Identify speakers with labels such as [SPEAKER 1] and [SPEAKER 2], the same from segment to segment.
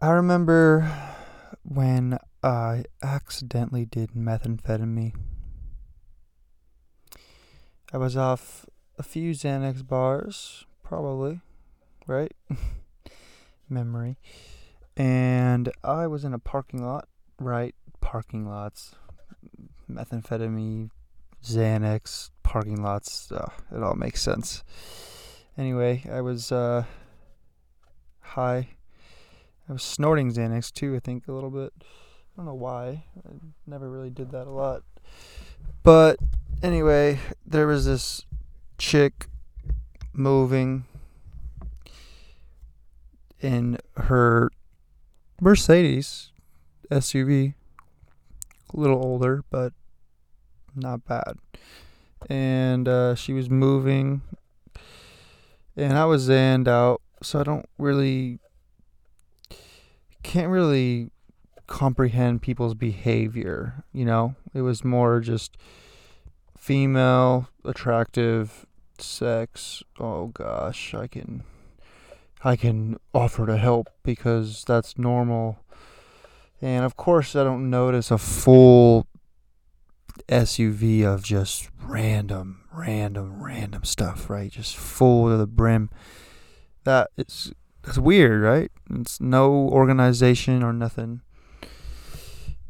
[SPEAKER 1] I remember when I accidentally did methamphetamine. I was off a few Xanax bars, probably, right? Memory. And I was in a parking lot, right? Parking lots, methamphetamine, Xanax, parking lots. It all makes sense. Anyway, I was uh, high. I was snorting Xanax too, I think, a little bit. I don't know why. I never really did that a lot. But anyway, there was this chick moving in her Mercedes SUV. A little older, but not bad. And uh, she was moving, and I was zanned out, so I don't really can't really comprehend people's behavior. You know, it was more just female, attractive, sex. Oh gosh, I can I can offer to help because that's normal. And of course, I don't notice a full SUV of just random, random, random stuff, right? Just full to the brim. That is that's weird, right? It's no organization or nothing.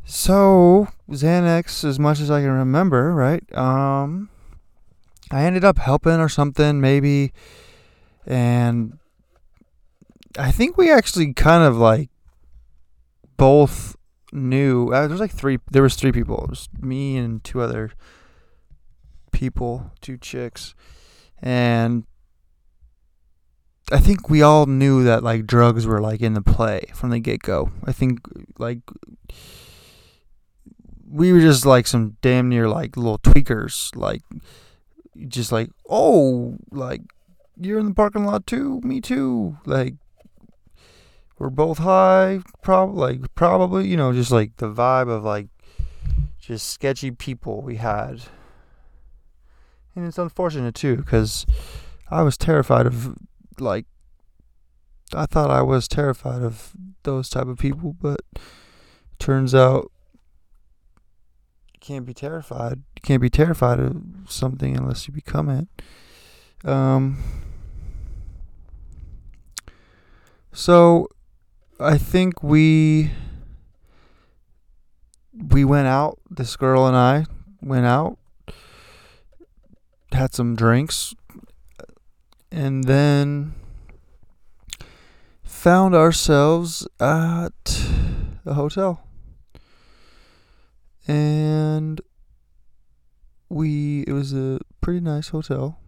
[SPEAKER 1] So Xanax, as much as I can remember, right? Um, I ended up helping or something, maybe, and I think we actually kind of like both knew. Uh, there was like three. There was three people. It was me and two other people, two chicks, and I think we all knew that like drugs were like in the play from the get go. I think like we were just like some damn near like little tweakers, like just like oh like you're in the parking lot too, me too, like we're both high, probably like probably you know just like the vibe of like just sketchy people we had, and it's unfortunate too because I was terrified of like I thought I was terrified of those type of people, but turns out you can't be terrified. You can't be terrified of something unless you become it. Um so I think we we went out, this girl and I went out, had some drinks, and then found ourselves at a hotel. And we it was a pretty nice hotel.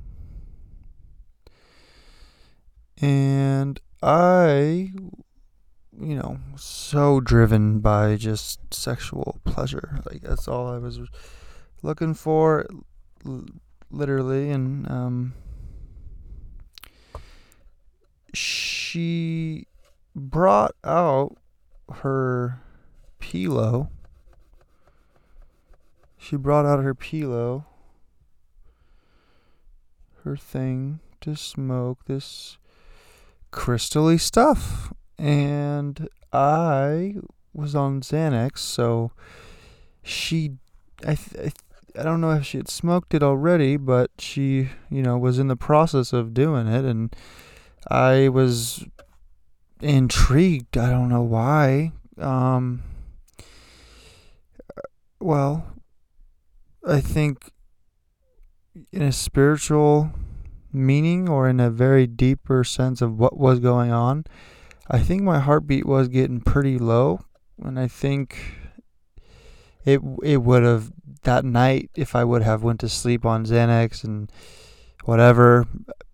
[SPEAKER 1] And I you know, so driven by just sexual pleasure. Like that's all I was looking for, literally. And um, she brought out her pillow. She brought out her pillow, her thing to smoke this crystally stuff. And I was on Xanax, so she, I, I don't know if she had smoked it already, but she, you know, was in the process of doing it, and I was intrigued. I don't know why. Um, well, I think in a spiritual meaning or in a very deeper sense of what was going on I think my heartbeat was getting pretty low, and I think it it would have that night if I would have went to sleep on Xanax and whatever,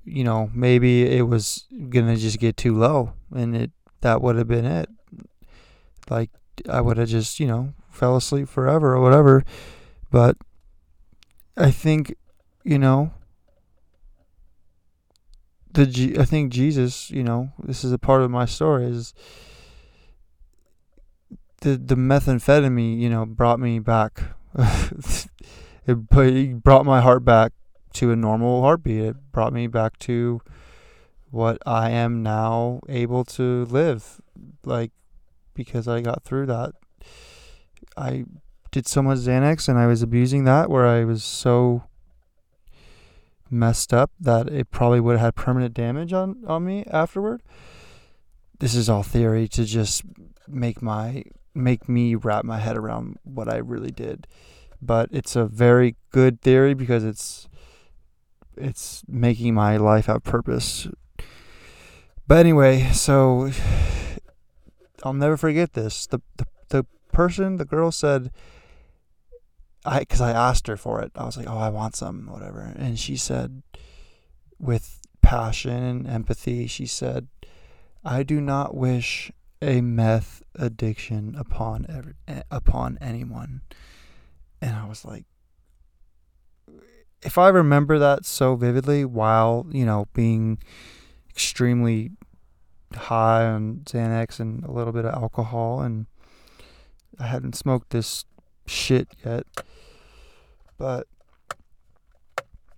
[SPEAKER 1] you know, maybe it was gonna just get too low, and it that would have been it. Like I would have just you know fell asleep forever or whatever, but I think you know the G- I think Jesus, you know, this is a part of my story is the the methamphetamine, you know, brought me back. it, it brought my heart back to a normal heartbeat. It brought me back to what I am now able to live, like because I got through that. I did so much Xanax and I was abusing that where I was so messed up that it probably would have had permanent damage on, on me afterward. This is all theory to just make my make me wrap my head around what I really did. But it's a very good theory because it's it's making my life have purpose. But anyway, so I'll never forget this. The the, the person, the girl said I cuz I asked her for it. I was like, "Oh, I want some, whatever." And she said with passion and empathy, she said, "I do not wish a meth addiction upon every, upon anyone." And I was like if I remember that so vividly while, you know, being extremely high on Xanax and a little bit of alcohol and I hadn't smoked this shit yet. But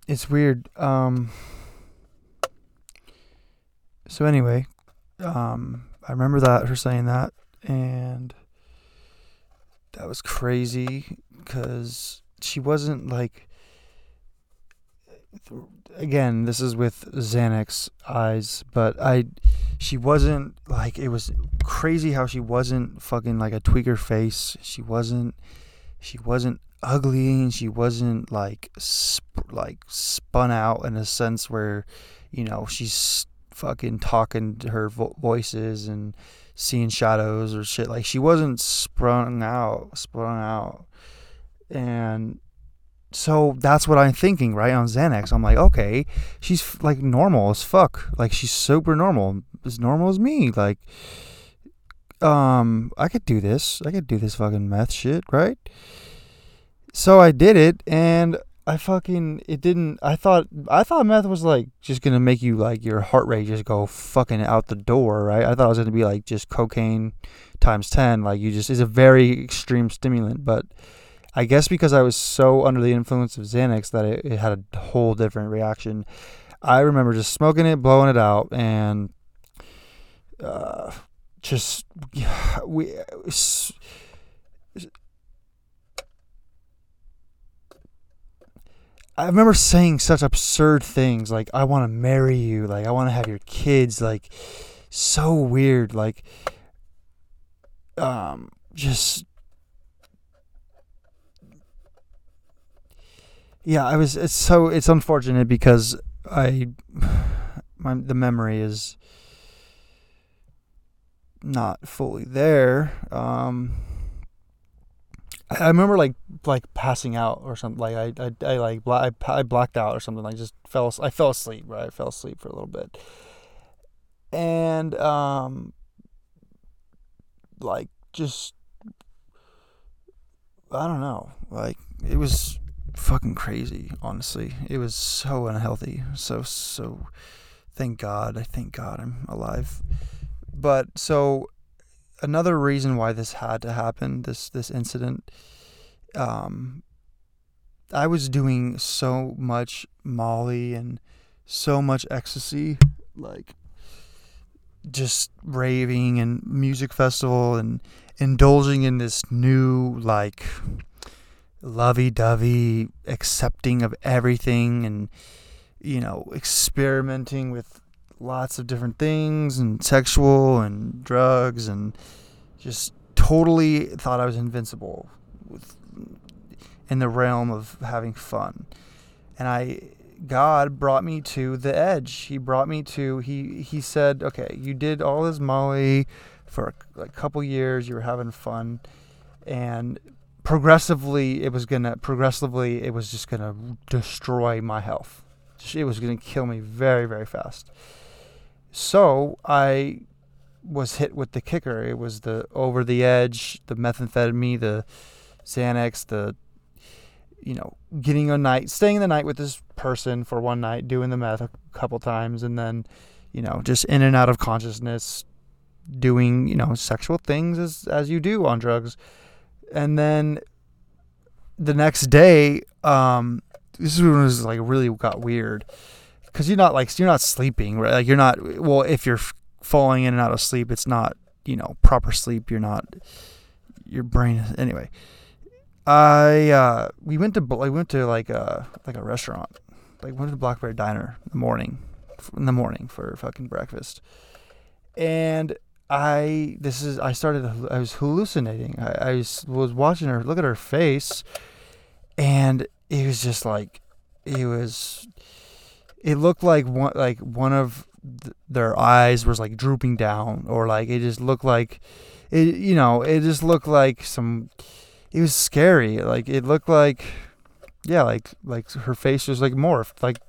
[SPEAKER 1] it's weird. Um so anyway, um I remember that her saying that and that was crazy cuz she wasn't like again, this is with Xanax eyes, but I she wasn't like it was crazy how she wasn't fucking like a tweaker face. She wasn't she wasn't ugly and she wasn't like sp- like spun out in a sense where you know she's fucking talking to her vo- voices and seeing shadows or shit like she wasn't sprung out sprung out and so that's what I'm thinking, right? On Xanax, I'm like, okay, she's like normal as fuck. Like she's super normal, as normal as me. Like, um, I could do this. I could do this fucking meth shit, right? So I did it, and I fucking it didn't. I thought I thought meth was like just gonna make you like your heart rate just go fucking out the door, right? I thought it was gonna be like just cocaine times ten. Like you just is a very extreme stimulant, but I guess because I was so under the influence of Xanax that it, it had a whole different reaction. I remember just smoking it, blowing it out, and uh, just we. I remember saying such absurd things like I want to marry you, like I want to have your kids, like so weird, like um just yeah, I was. It's so it's unfortunate because I, my the memory is not fully there. Um, I, remember like like passing out or something. Like I I, I like I, I blacked out or something. Like just fell. I fell asleep. Right, I fell asleep for a little bit, and um, like just I don't know. Like it was fucking crazy, honestly. It was so unhealthy. So, so, thank God. I thank God I'm alive. But so, another reason why this had to happen, this, this incident, um, I was doing so much Molly and so much ecstasy, like just raving and music festival and indulging in this new, like, lovey dovey, accepting of everything, and, you know, experimenting with lots of different things and sexual and drugs and just totally thought I was invincible with in the realm of having fun. And I God brought me to the edge. He brought me to he he said, "Okay, you did all this Molly for a, a couple years, you were having fun and progressively it was gonna progressively it was just gonna destroy my health. It was gonna kill me very very fast. So i was hit with the kicker. It was the over the edge the methamphetamine the xanax the you know getting a night staying the night with this person for one night doing the meth a couple times and then you know just in and out of consciousness doing you know sexual things as as you do on drugs and then the next day, um, this is when it was like really got weird because you're not like you're not sleeping, right? Like you're not. Well, if you're falling in and out of sleep, it's not you know proper sleep. You're not your brain. Is, anyway, I uh, we went to we went to like a like a restaurant. Like went to the Black Bear Diner in the morning, in the morning for fucking breakfast, and I this is I started I was hallucinating. I, I was, was watching her look at her face, and it was just like it was. It looked like one like one of th- their eyes was like drooping down, or like it just looked like it. You know, it just looked like some. It was scary. Like it looked like, yeah, like like her face was like morphed, like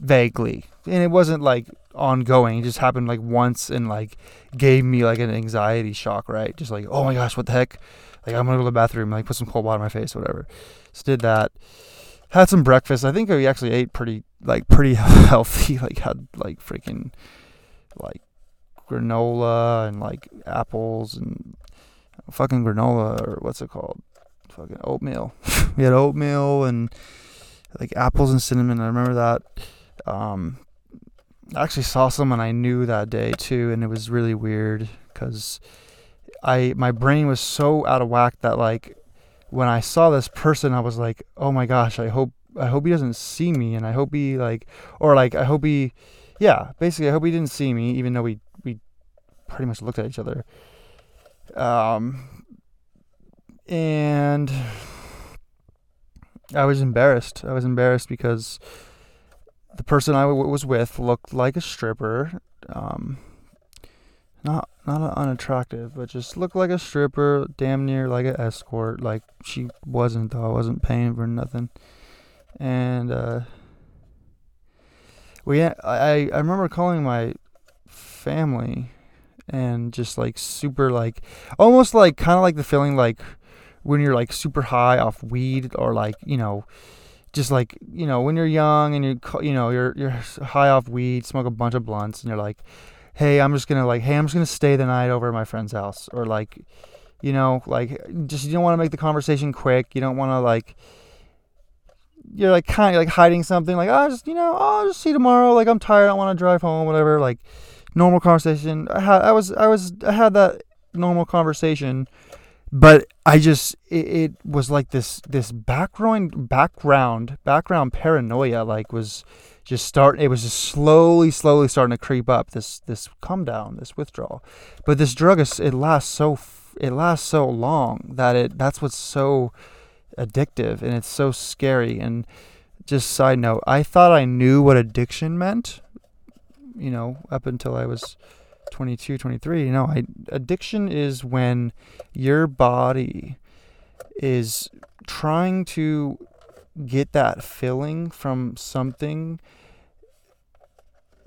[SPEAKER 1] vaguely, and it wasn't like ongoing. It just happened like once and like gave me like an anxiety shock, right? Just like, oh my gosh, what the heck? Like I'm gonna go to the bathroom, like put some cold water on my face, whatever. So did that. Had some breakfast. I think we actually ate pretty like pretty healthy. Like had like freaking like granola and like apples and fucking granola or what's it called? Fucking oatmeal. we had oatmeal and like apples and cinnamon. I remember that. Um, I actually saw someone I knew that day too, and it was really weird because I my brain was so out of whack that like when I saw this person, I was like, oh my gosh, I hope I hope he doesn't see me, and I hope he like or like I hope he, yeah, basically I hope he didn't see me, even though we we pretty much looked at each other. Um, and I was embarrassed. I was embarrassed because the person I w- was with looked like a stripper. Um, not not unattractive, but just looked like a stripper, damn near like an escort. Like she wasn't though. I wasn't paying for nothing. And uh, we, I I remember calling my family, and just like super like almost like kind of like the feeling like when you're like super high off weed or like you know just like you know when you're young and you're you know you're you're high off weed, smoke a bunch of blunts, and you're like, hey, I'm just gonna like, hey, I'm just gonna stay the night over at my friend's house, or like, you know, like just you don't want to make the conversation quick. You don't want to like. You're like kind of like hiding something, like oh, just you know, I'll just see tomorrow. Like I'm tired, I want to drive home, whatever. Like normal conversation. I had, I was, I was, I had that normal conversation but I just it, it, was like this this background background background paranoia like was just start it was just slowly slowly starting to creep up this this come down this withdrawal. But this drug is it lasts so it lasts so long that it that's what's so addictive and it's so scary. And just side note I thought I knew what addiction meant you know up until I was 22, 23. You know, I, addiction is when your body is trying to get that filling from something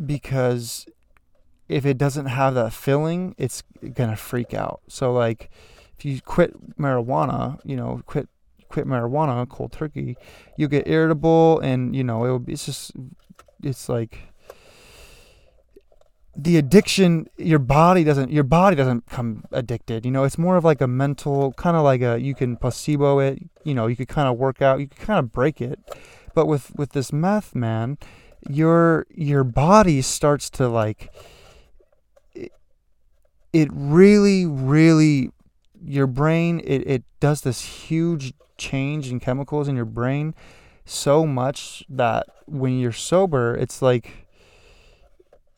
[SPEAKER 1] because if it doesn't have that filling, it's gonna freak out. So like, if you quit marijuana, you know, quit quit marijuana cold turkey, you get irritable and you know it'll be, it's just it's like the addiction your body doesn't your body doesn't come addicted you know it's more of like a mental kind of like a you can placebo it you know you could kind of work out you could kind of break it. But with with this meth man your your body starts to like it, it really really your brain it, it does this huge change in chemicals in your brain so much that when you're sober it's like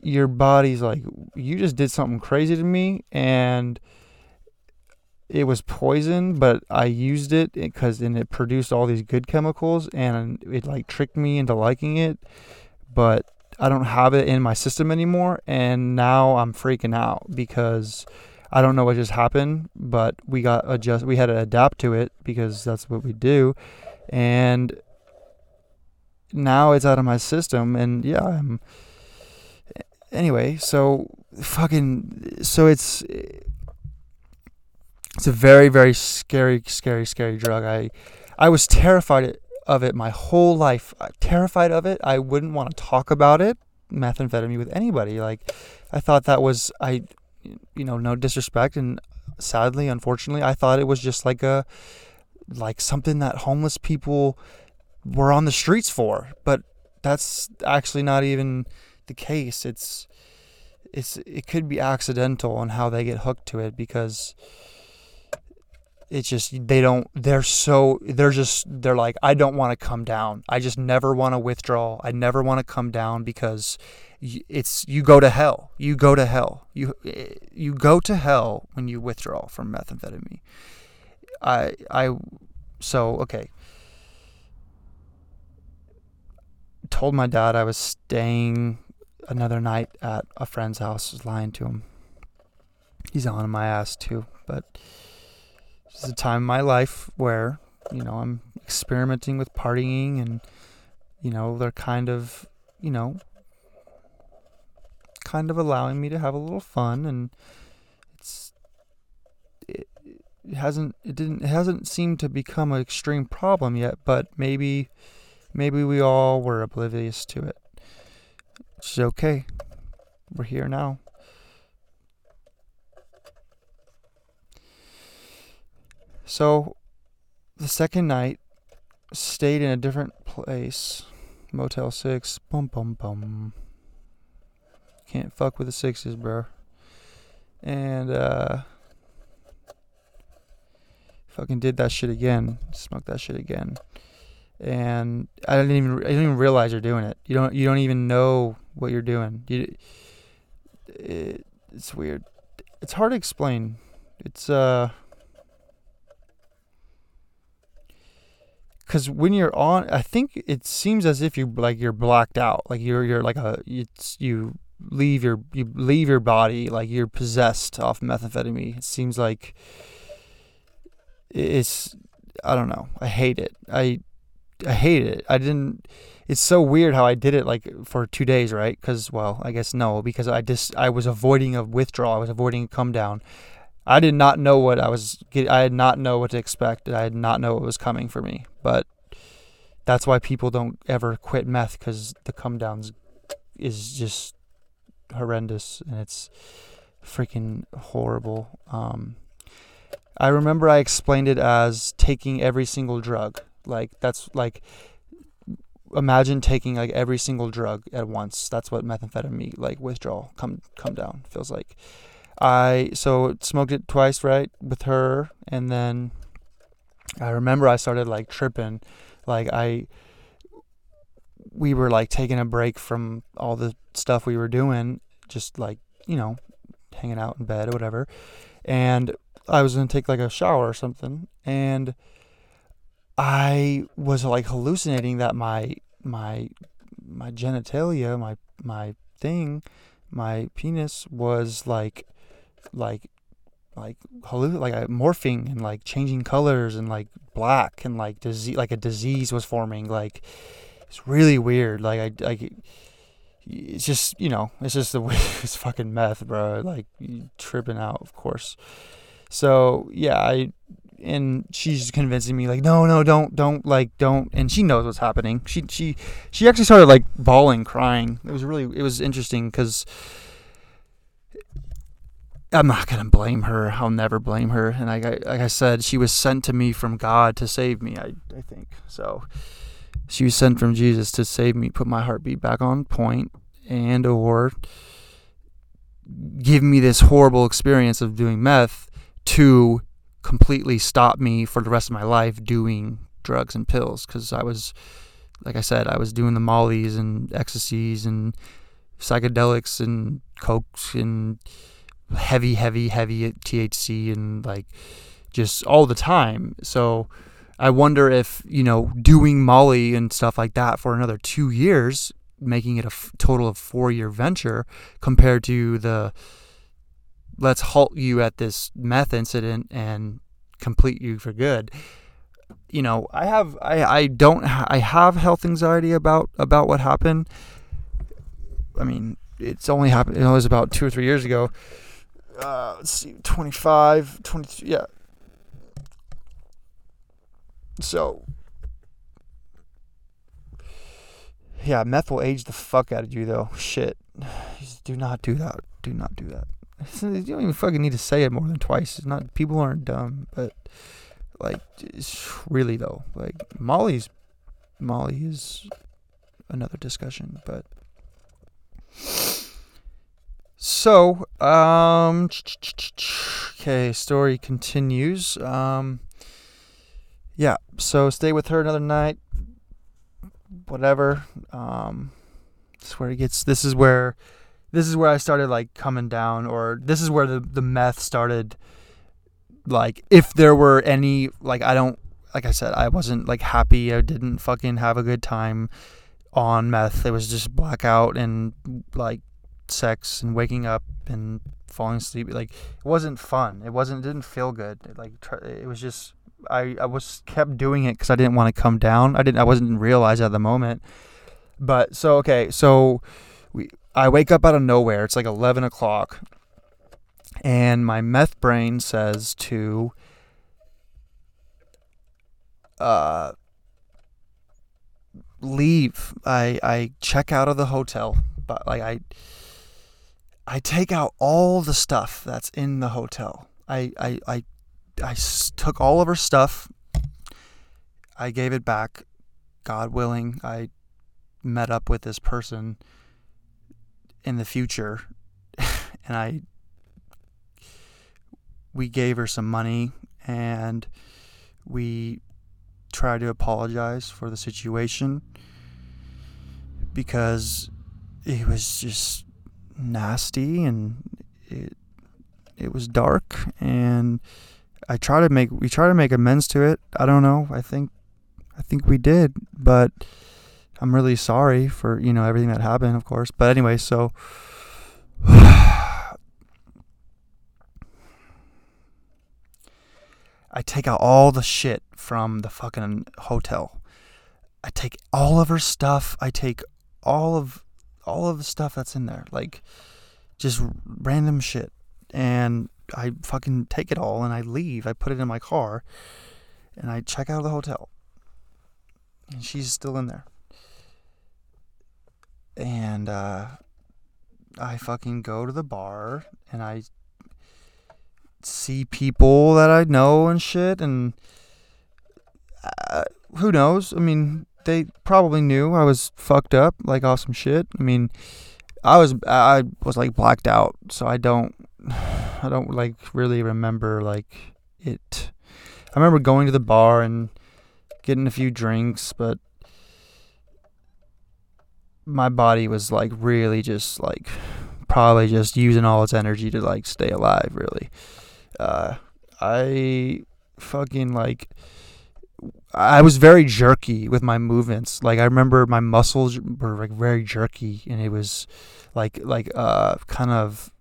[SPEAKER 1] your body's like, you just did something crazy to me, and it was poison, but I used it because and it produced all these good chemicals, and it like tricked me into liking it, but I don't have it in my system anymore, and now I'm freaking out because I don't know what just happened, but we got adjust, we had to adapt to it because that's what we do, and now it's out of my system, and yeah, I'm anyway, so fucking so it's it's a very very scary scary scary drug. I I was terrified of it my whole life. Terrified of it. I wouldn't want to talk about it methamphetamine with anybody. Like I thought that was I you know, no disrespect and sadly, unfortunately, I thought it was just like a like something that homeless people were on the streets for. But that's actually not even the case. It's it's it could be accidental on how they get hooked to it because it's just they don't they're so they're just they're like I don't want to come down. I just never want to withdraw. I never want to come down because it's you go to hell. You go to hell. You you go to hell when you withdraw from methamphetamine. I I so okay. Told my dad I was staying another night at a friend's house. Was lying to him. He's on my ass too, but it's a time in my life where you know I'm experimenting with partying and you know they're kind of you know kind of allowing me to have a little fun and it's it, it hasn't it didn't it hasn't seemed to become an extreme problem yet but maybe maybe we all were oblivious to it it's okay we're here now So the second night, stayed in a different place. Motel 6. Bum bum bum. Can't fuck with the sixes, bro. And uh fucking did that shit again. Smoked that shit again. And I didn't even I didn't even realize you're doing it. You don't you don't even know what you're doing. You it, it's weird. It's hard to explain. It's uh because when you're on, I think it seems as if you like you're blacked out, like you're you're like a it's you leave your you leave your body like you're possessed off methamphetamine. It seems like it's I don't know. I hate it. I I hate it. I didn't. It's so weird how I did it like for two days, right? Because well, I guess no, because I just I was avoiding a withdrawal. I was avoiding a come down. I did not know what I was. I did not know what to expect. I did not know what was coming for me. But that's why people don't ever quit meth because the come downs is just horrendous and it's freaking horrible. Um, I remember I explained it as taking every single drug. Like that's like imagine taking like every single drug at once. That's what methamphetamine like withdrawal come come down feels like. I so smoked it twice, right, with her, and then I remember I started like tripping, like I we were like taking a break from all the stuff we were doing, just like you know, hanging out in bed or whatever, and I was gonna take like a shower or something, and I was like hallucinating that my my my genitalia, my my thing, my penis was like like like halluc- like uh, morphing and like changing colors and like black and like disease like a disease was forming like it's really weird like I like it's just you know it's just the it's fucking meth bro like tripping out of course. So yeah I and she's convincing me like no no don't don't like don't and she knows what's happening she she she actually started like bawling crying it was really it was interesting because I'm not gonna blame her. I'll never blame her. And like I, like I said, she was sent to me from God to save me. I, I think so. She was sent from Jesus to save me, put my heartbeat back on point, and or give me this horrible experience of doing meth to completely stop me for the rest of my life doing drugs and pills. Because I was, like I said, I was doing the mollies and ecstasies and psychedelics and cokes and heavy, heavy, heavy THC and like just all the time. So I wonder if, you know, doing Molly and stuff like that for another two years, making it a f- total of four year venture compared to the let's halt you at this meth incident and complete you for good. You know, I have, I, I don't, I have health anxiety about, about what happened. I mean, it's only happened, it was about two or three years ago uh, let's see, 25, 22, yeah. So, yeah, meth will age the fuck out of you, though. Shit. Do not do that. Do not do that. You don't even fucking need to say it more than twice. It's not people aren't dumb, but like, really though, like Molly's, Molly is another discussion, but So, um, okay, story continues. Um, yeah, so stay with her another night. Whatever. Um, this is where it gets. This is where, this is where I started like coming down, or this is where the the meth started. Like, if there were any, like, I don't, like I said, I wasn't like happy. I didn't fucking have a good time on meth. It was just blackout and like sex and waking up and falling asleep. Like it wasn't fun. It wasn't. It didn't feel good. It, like it was just. I I was kept doing it because I didn't want to come down. I didn't. I wasn't realize at the moment. But so okay. So we. I wake up out of nowhere. It's like eleven o'clock, and my meth brain says to. Uh, leave. I I check out of the hotel, but like I I take out all the stuff that's in the hotel. I I I I took all of her stuff. I gave it back. God willing, I met up with this person in the future and I we gave her some money and we tried to apologize for the situation because it was just nasty and it it was dark and I try to make we try to make amends to it. I don't know. I think I think we did, but I'm really sorry for, you know, everything that happened, of course. But anyway, so I take out all the shit from the fucking hotel. I take all of her stuff. I take all of all of the stuff that's in there, like just random shit. And I fucking take it all and I leave. I put it in my car and I check out of the hotel. And she's still in there. And uh I fucking go to the bar and I see people that I know and shit, and uh, who knows? I mean, they probably knew I was fucked up, like awesome shit. I mean, I was I was like blacked out, so I don't I don't like really remember like it. I remember going to the bar and getting a few drinks, but my body was like really just like probably just using all its energy to like stay alive really uh, I fucking like I was very jerky with my movements. Like I remember my muscles were like very jerky, and it was like like uh kind of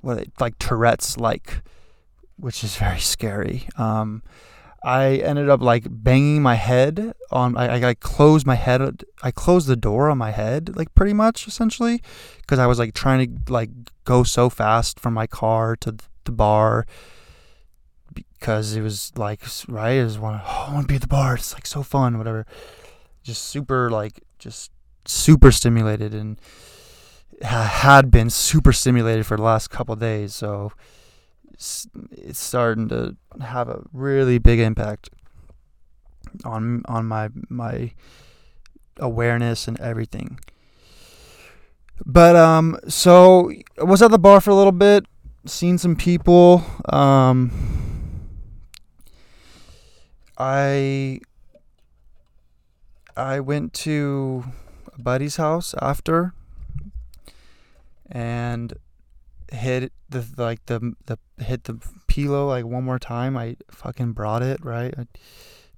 [SPEAKER 1] what like Tourette's like, which is very scary. Um, I ended up like banging my head on. I, I closed my head. I closed the door on my head, like pretty much essentially, because I was like trying to like go so fast from my car to the bar because it was like right it was one oh, I want to be at the bar it's like so fun whatever just super like just super stimulated and had been super stimulated for the last couple days so it's, starting to have a really big impact on on my my awareness and everything. But um so I was at the bar for a little bit seen some people um I I went to a buddy's house after and hit the like the the hit the pillow like one more time. I fucking brought it, right? I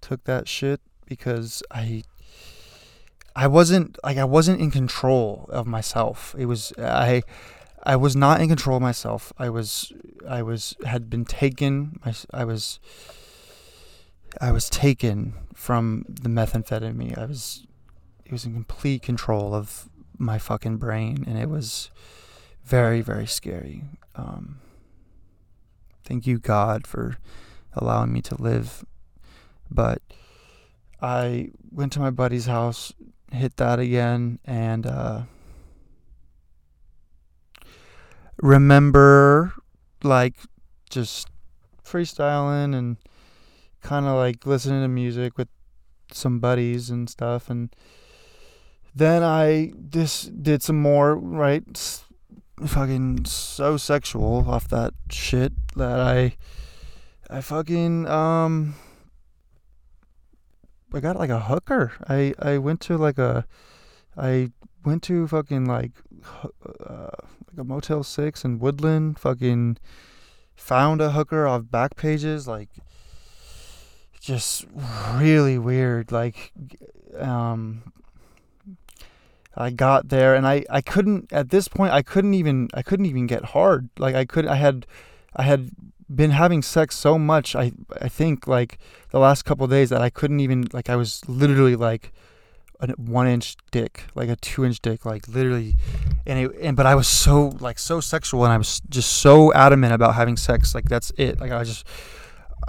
[SPEAKER 1] took that shit because I I wasn't like I wasn't in control of myself. It was I I was not in control of myself. I was I was had been taken. I, I was I was taken from the methamphetamine. I was it was in complete control of my fucking brain and it was very very scary. Um, thank you God for allowing me to live. But I went to my buddy's house, hit that again and uh, remember like just freestyling and kind of like listening to music with some buddies and stuff and then I just did some more right fucking so sexual off that shit that I I fucking um I got like a hooker. I I went to like a I went to fucking like uh, like a Motel 6 in Woodland, fucking found a hooker off Backpages like just really weird like um I got there and I, I couldn't at this point I couldn't even I couldn't even get hard. Like I could I had I had been having sex so much I I think like the last couple days that I couldn't even like I was literally like a one inch dick, like a two inch dick, like literally and it and but I was so like so sexual and I was just so adamant about having sex. Like that's it. Like I just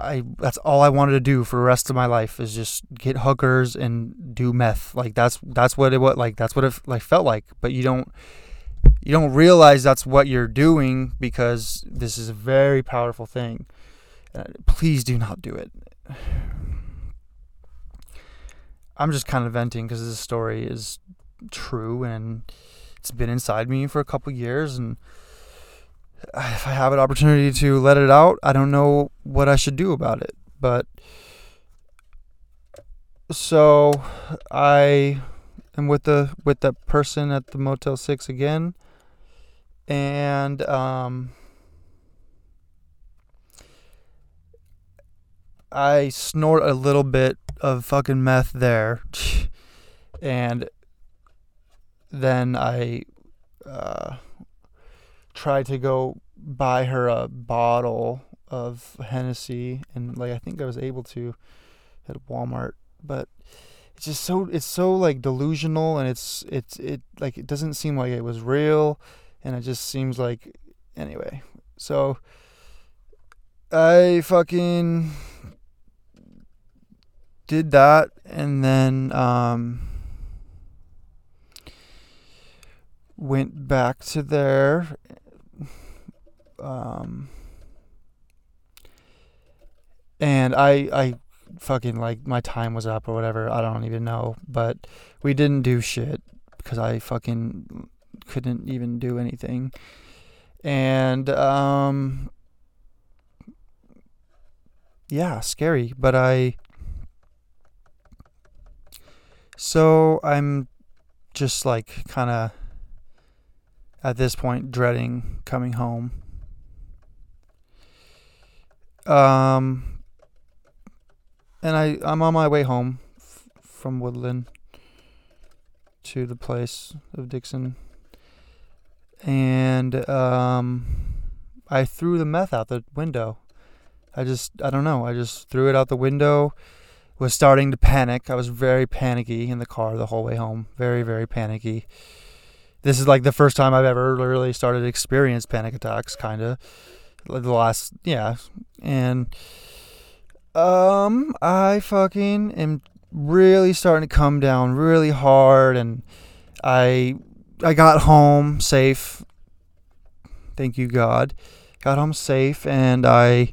[SPEAKER 1] I that's all I wanted to do for the rest of my life is just get hookers and do meth. Like that's that's what it what like that's what it like felt like. But you don't you don't realize that's what you're doing because this is a very powerful thing. Uh, please do not do it. I'm just kind of venting because this story is true and it's been inside me for a couple years and if I have an opportunity to let it out, I don't know what I should do about it. But so I am with the with the person at the Motel Six again, and um, I snort a little bit of fucking meth there, and then I. Uh, tried to go buy her a bottle of Hennessy, and like I think I was able to at Walmart, but it's just so it's so like delusional, and it's it's it like it doesn't seem like it was real, and it just seems like anyway. So I fucking did that, and then um. went back to there um, and I I fucking like my time was up or whatever. I don't even know, but we didn't do shit because I fucking couldn't even do anything. And um yeah, scary, but I so I'm just like kind of at this point dreading coming home um, and I I'm on my way home f- from Woodland to the place of Dixon, and um, I threw the meth out the window. I just I don't know. I just threw it out the window. Was starting to panic. I was very panicky in the car the whole way home. Very very panicky. This is like the first time I've ever really started to experience panic attacks, kind of the last yeah. And um i fucking am really starting to come down really hard and i i got home safe. Thank you god. Got home safe and i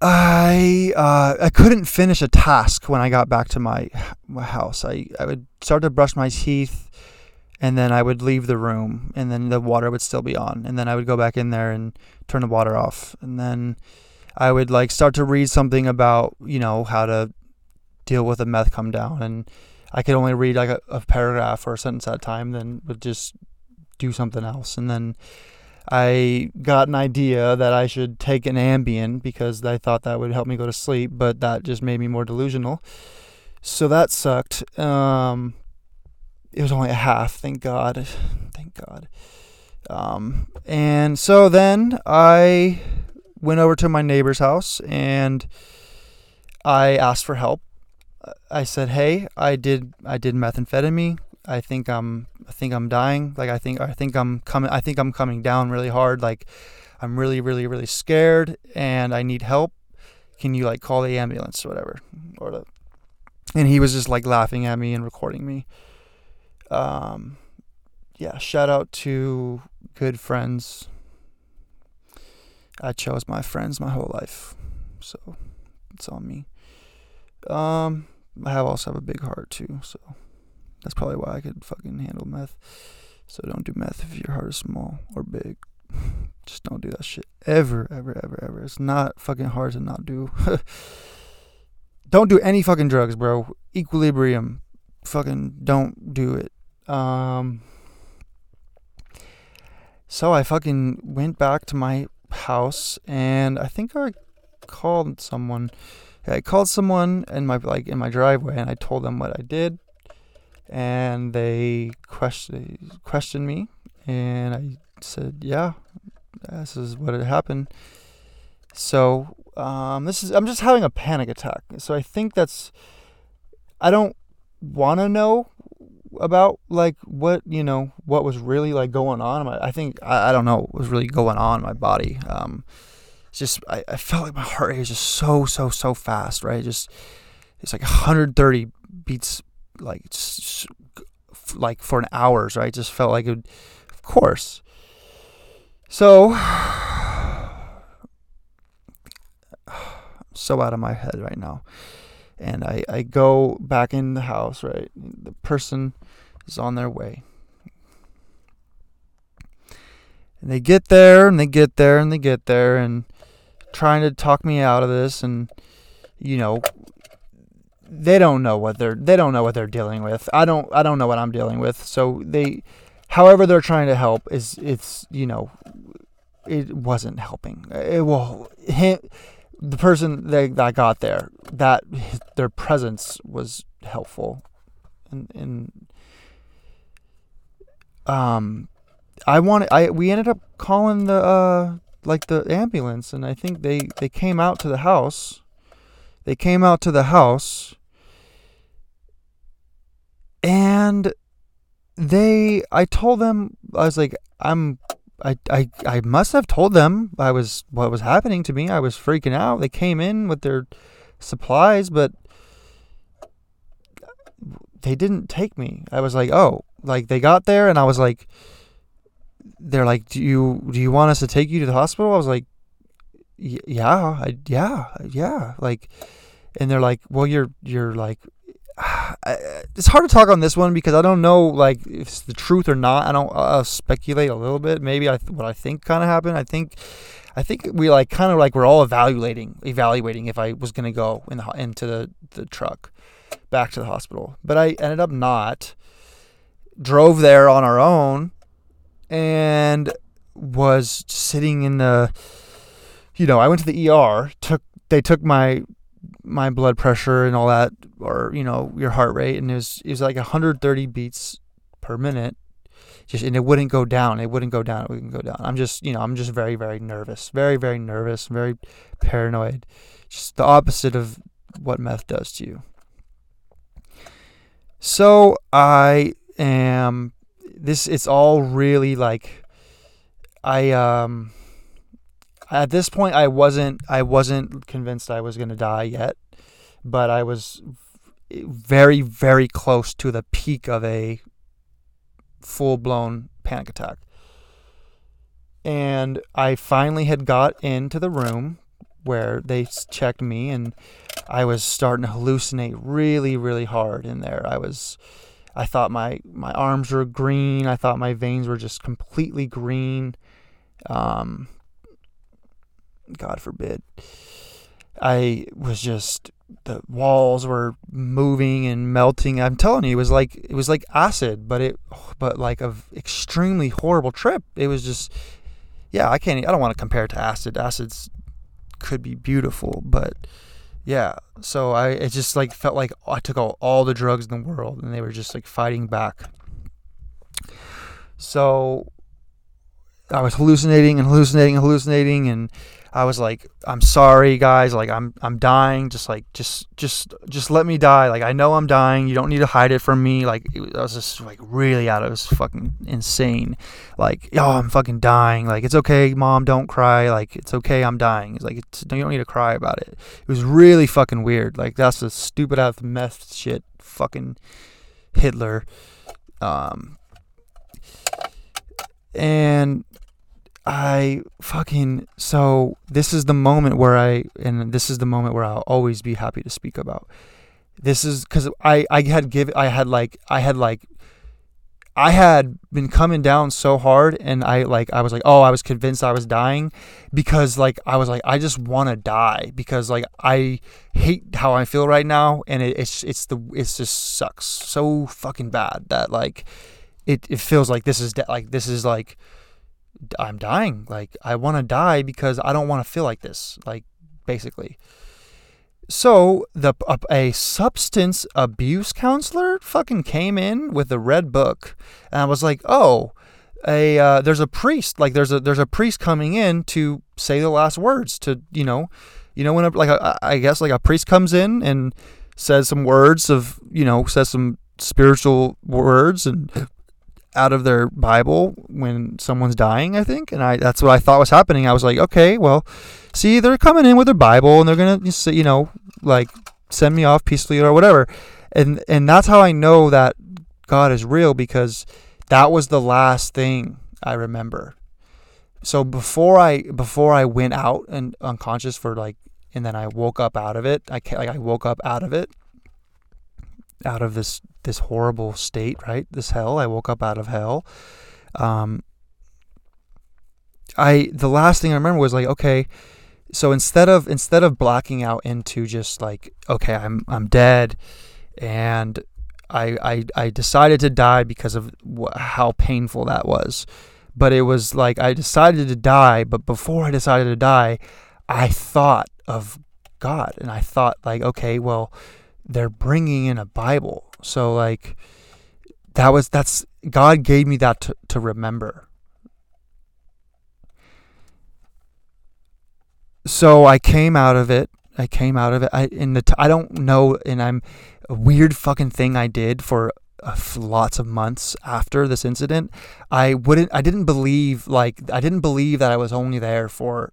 [SPEAKER 1] I uh, I couldn't finish a task when I got back to my my house. I, I would start to brush my teeth and then I would leave the room, and then the water would still be on, and then I would go back in there and turn the water off, and then I would like start to read something about you know how to deal with a meth come down, and I could only read like a, a paragraph or a sentence at a time, then would just do something else, and then I got an idea that I should take an Ambien because I thought that would help me go to sleep, but that just made me more delusional. So that sucked. Um, it was only a half, thank God. Thank God. Um, and so then I went over to my neighbor's house and I asked for help. I said, "Hey, I did I did methamphetamine. I think I'm I think I'm dying. Like I think I think I'm coming I think I'm coming down really hard. Like I'm really really really scared and I need help. Can you like call the ambulance or whatever?" Or the and he was just like laughing at me and recording me um, yeah, shout out to good friends. I chose my friends my whole life, so it's on me. Um, I have also have a big heart too, so that's probably why I could fucking handle meth. So don't do meth if your heart is small or big. Just don't do that shit ever, ever, ever, ever. It's not fucking hard to not do. don't do any fucking drugs, bro. Equilibrium. Fucking don't do it. Um. So I fucking went back to my house and I think I called someone. I called someone in my like in my driveway and I told them what I did and they question questioned me and I said, "Yeah, this is what had happened." So, um, this is I'm just having a panic attack. So I think that's I don't want to know about like what you know what was really like going on. I think I, I don't know what was really going on in my body. Um, it's just I, I felt like my heart rate was just so so so fast. Right, just it's like 130 beats like just, like for an hours. Right, just felt like it. Would, of course. So so out of my head right now and I, I go back in the house, right? The person is on their way. And they get there and they get there and they get there and trying to talk me out of this and you know they don't know what they're they don't know what they're dealing with. I don't I don't know what I'm dealing with. So they however they're trying to help is it's you know it wasn't helping. It will him the person that, that got there, that their presence was helpful, and and um, I wanted I we ended up calling the uh like the ambulance, and I think they they came out to the house. They came out to the house, and they I told them I was like I'm I, I, I must have told them I was what was happening to me. I was freaking out. They came in with their supplies, but they didn't take me. I was like, oh, like they got there, and I was like, they're like, do you do you want us to take you to the hospital? I was like, yeah, I, yeah, yeah, like, and they're like, well, you're you're like it's hard to talk on this one because I don't know like if it's the truth or not. I don't I'll speculate a little bit. Maybe I what I think kind of happened. I think I think we like kind of like we're all evaluating evaluating if I was gonna go in the into the the truck back to the hospital, but I ended up not. Drove there on our own, and was sitting in the. You know, I went to the ER. Took they took my my blood pressure and all that, or you know your heart rate, and it was it was like 130 beats per minute, just and it wouldn't go down. It wouldn't go down. It wouldn't go down. I'm just you know I'm just very very nervous, very very nervous, very paranoid. Just the opposite of what meth does to you. So I am this. It's all really like I um at this point I wasn't I wasn't convinced I was going to die yet, but I was very very close to the peak of a full-blown panic attack. And I finally had got into the room where they checked me and I was starting to hallucinate really really hard in there. I was I thought my my arms were green. I thought my veins were just completely green. Um, God forbid. I was just the walls were moving and melting. I'm telling you, it was like it was like acid, but it but like a extremely horrible trip. It was just yeah, I can't I don't want to compare it to acid. Acids could be beautiful, but yeah. So I it just like felt like I took all, all the drugs in the world and they were just like fighting back. So I was hallucinating and hallucinating and hallucinating and I was like, I'm sorry, guys. Like, I'm I'm dying. Just like, just just just let me die. Like, I know I'm dying. You don't need to hide it from me. Like, it, I was just like really out. It was fucking insane. Like, oh, I'm fucking dying. Like, it's okay, mom. Don't cry. Like, it's okay. I'm dying. It's like, it's, you don't need to cry about it. It was really fucking weird. Like, that's the stupid ass meth shit. Fucking Hitler. Um. And I fucking so this is the moment where I and this is the moment where I'll always be happy to speak about. This is because I I had give I had like I had like I had been coming down so hard and I like I was like, "Oh, I was convinced I was dying because like I was like I just want to die because like I hate how I feel right now and it, it's it's the it's just sucks so fucking bad that like it it feels like this is de- like this is like I'm dying. Like I want to die because I don't want to feel like this. Like basically. So the a, a, substance abuse counselor fucking came in with a red book, and I was like, oh, a uh, there's a priest like there's a there's a priest coming in to say the last words to you know, you know when a, like a, I guess like a priest comes in and says some words of you know says some spiritual words and out of their Bible when someone's dying, I think. And I that's what I thought was happening. I was like, okay, well, see, they're coming in with their Bible and they're going to, you know, like send me off peacefully or whatever. And and that's how I know that God is real because that was the last thing I remember. So before I before I went out and unconscious for like and then I woke up out of it. I like I woke up out of it out of this this horrible state, right? This hell. I woke up out of hell. Um, I the last thing I remember was like, okay, so instead of instead of blacking out into just like, okay, I'm I'm dead, and I I I decided to die because of wh- how painful that was. But it was like I decided to die, but before I decided to die, I thought of God, and I thought like, okay, well, they're bringing in a Bible. So like that was that's God gave me that to, to remember. So I came out of it. I came out of it. I in the t- I don't know, and I'm a weird fucking thing I did for lots of months after this incident. I wouldn't. I didn't believe like I didn't believe that I was only there for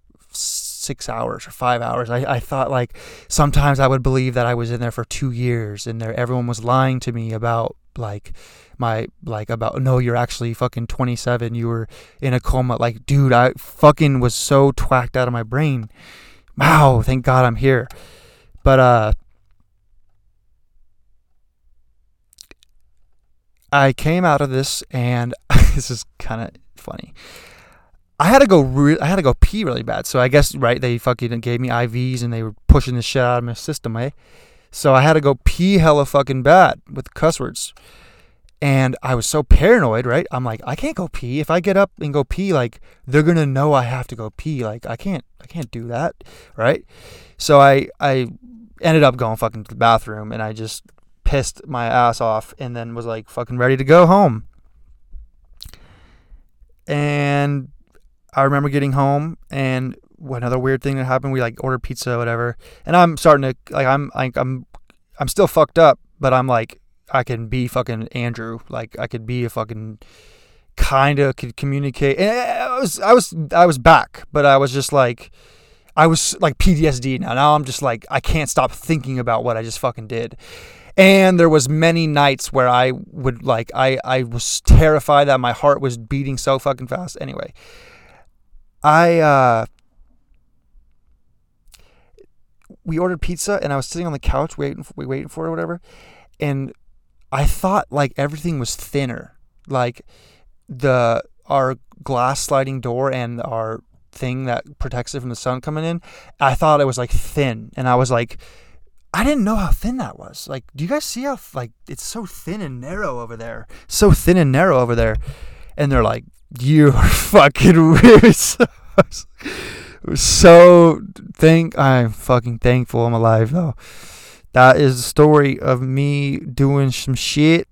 [SPEAKER 1] six hours or five hours. I, I thought like sometimes I would believe that I was in there for two years and there everyone was lying to me about like my like about no you're actually fucking 27 you were in a coma. Like dude I fucking was so twacked out of my brain. Wow thank god I'm here. But uh I came out of this and this is kind of funny I had to go. Re- I had to go pee really bad. So I guess right, they fucking gave me IVs and they were pushing the shit out of my system, eh? So I had to go pee hella fucking bad with cuss words, and I was so paranoid. Right, I'm like, I can't go pee. If I get up and go pee, like they're gonna know I have to go pee. Like I can't. I can't do that. Right. So I I ended up going fucking to the bathroom and I just pissed my ass off and then was like fucking ready to go home. And I remember getting home and another weird thing that happened. We like ordered pizza, or whatever, and I'm starting to like I'm like I'm I'm still fucked up, but I'm like I can be fucking Andrew. Like I could be a fucking kind of could communicate. And eh, eh, I was I was I was back, but I was just like I was like PTSD now. Now I'm just like I can't stop thinking about what I just fucking did. And there was many nights where I would like I I was terrified that my heart was beating so fucking fast. Anyway, I uh, we ordered pizza and I was sitting on the couch waiting for, waiting for it or whatever, and I thought like everything was thinner, like the our glass sliding door and our thing that protects it from the sun coming in. I thought it was like thin, and I was like. I didn't know how thin that was. Like, do you guys see how like it's so thin and narrow over there? So thin and narrow over there. And they're like, "You're fucking weird." so thank I'm fucking thankful I'm alive though. That is the story of me doing some shit